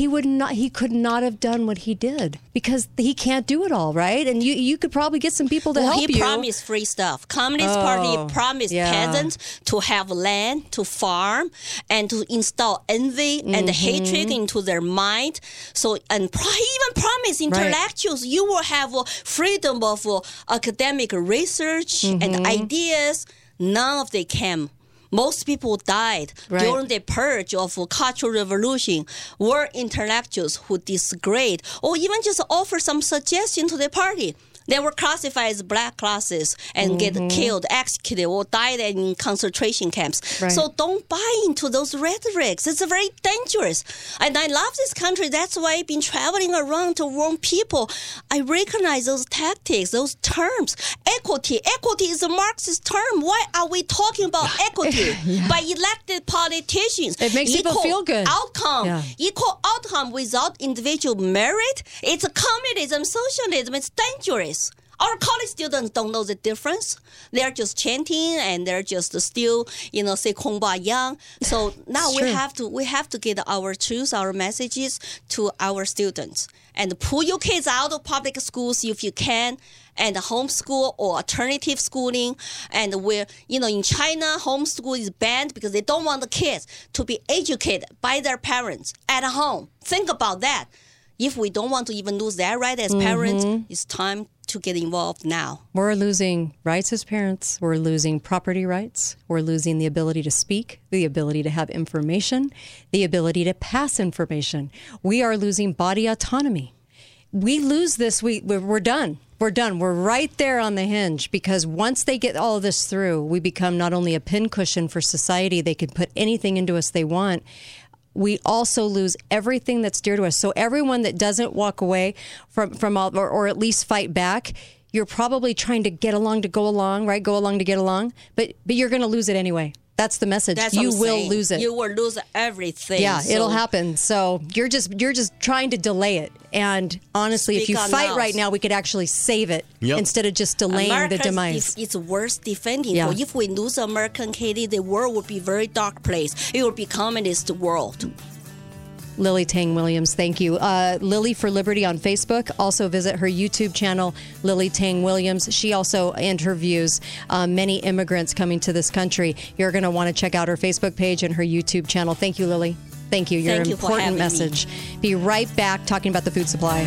He would not he could not have done what he did because he can't do it all, right? And you you could probably get some people to well, help he you. promised free stuff. Communist Oh, Party promised yeah. peasants to have land, to farm, and to install envy and Mhm. hatred into their mind. So and he even promised intellectuals you will have uh, freedom of uh, academic research Mm-hmm. and ideas. None of they came. Most people died Right. during the purge of Cultural Revolution were intellectuals who disagreed or even just offer some suggestion to the party. They were classified as black classes and get Mhm. killed, executed, or died in concentration camps. Right. So don't buy into those rhetorics. It's very dangerous. And I love this country. That's why I've been traveling around to warn people. I recognize those tactics, those terms. Equity. Equity is a Marxist term. Why are we talking about equity? By elected politicians. It makes people feel good. Outcome. Yeah. Equal outcome without individual merit. It's communism, socialism. It's dangerous. Our college students don't know the difference. They're just chanting and they're just still, you know, say Kongba Yang. So now we have to we have to get our truths, our messages to our students and pull your kids out of public schools if you can and homeschool or alternative schooling and where you know in china homeschool is banned because they don't want the kids to be educated by their parents at home think about that if we don't want to even lose that right as parents Mhm. it's time to get involved now We're losing rights as parents. We're losing property rights. We're losing the ability to speak, the ability to have information, the ability to pass information. We are losing body autonomy. We lose this, we, we're done. We're done. We're right there on the hinge because once they get all this through, we become not only a pincushion for society, they can put anything into us they want we also lose everything that's dear to us. So everyone that doesn't walk away from from all, or, or at least fight back, you're probably trying to get along to go along, right? Go along to get along, but but you're going to lose it anyway. That's the message. That's you will saying. lose it. you will lose everything yeah, So- it'll happen. So you're just you're just trying to delay it. And honestly, if you fight now. right now, we could actually save it Yep. instead of just delaying America's the demise. def- it's worth defending. Yeah. For if we lose American Katie, the world would be a very dark place. It would be communist world. Lily Tang Williams, thank you. Uh, Lily for Liberty on Facebook. Also visit her YouTube channel, Lily Tang Williams. She also interviews uh, many immigrants coming to this country. You're going to want to check out her Facebook page and her YouTube channel. Thank you, Lily. Thank you. Your Thank you important having me. message. Be right back talking about the food supply.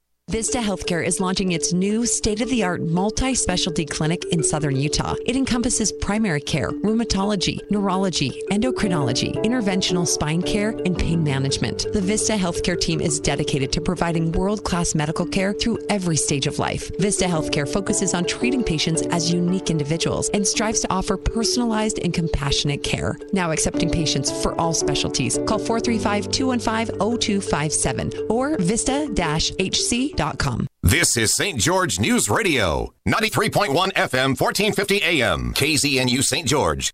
Vista Healthcare is launching its new state of the art multi specialty clinic in southern Utah. It encompasses primary care, rheumatology, neurology, endocrinology, interventional spine care, and pain management. The Vista Healthcare team is dedicated to providing world class medical care through every stage of life. Vista Healthcare focuses on treating patients as unique individuals and strives to offer personalized and compassionate care. Now accepting patients for all specialties. Call 435 215 0257 or vista This is St. George News Radio, 93.1 FM, 1450 AM, KZNU St. George.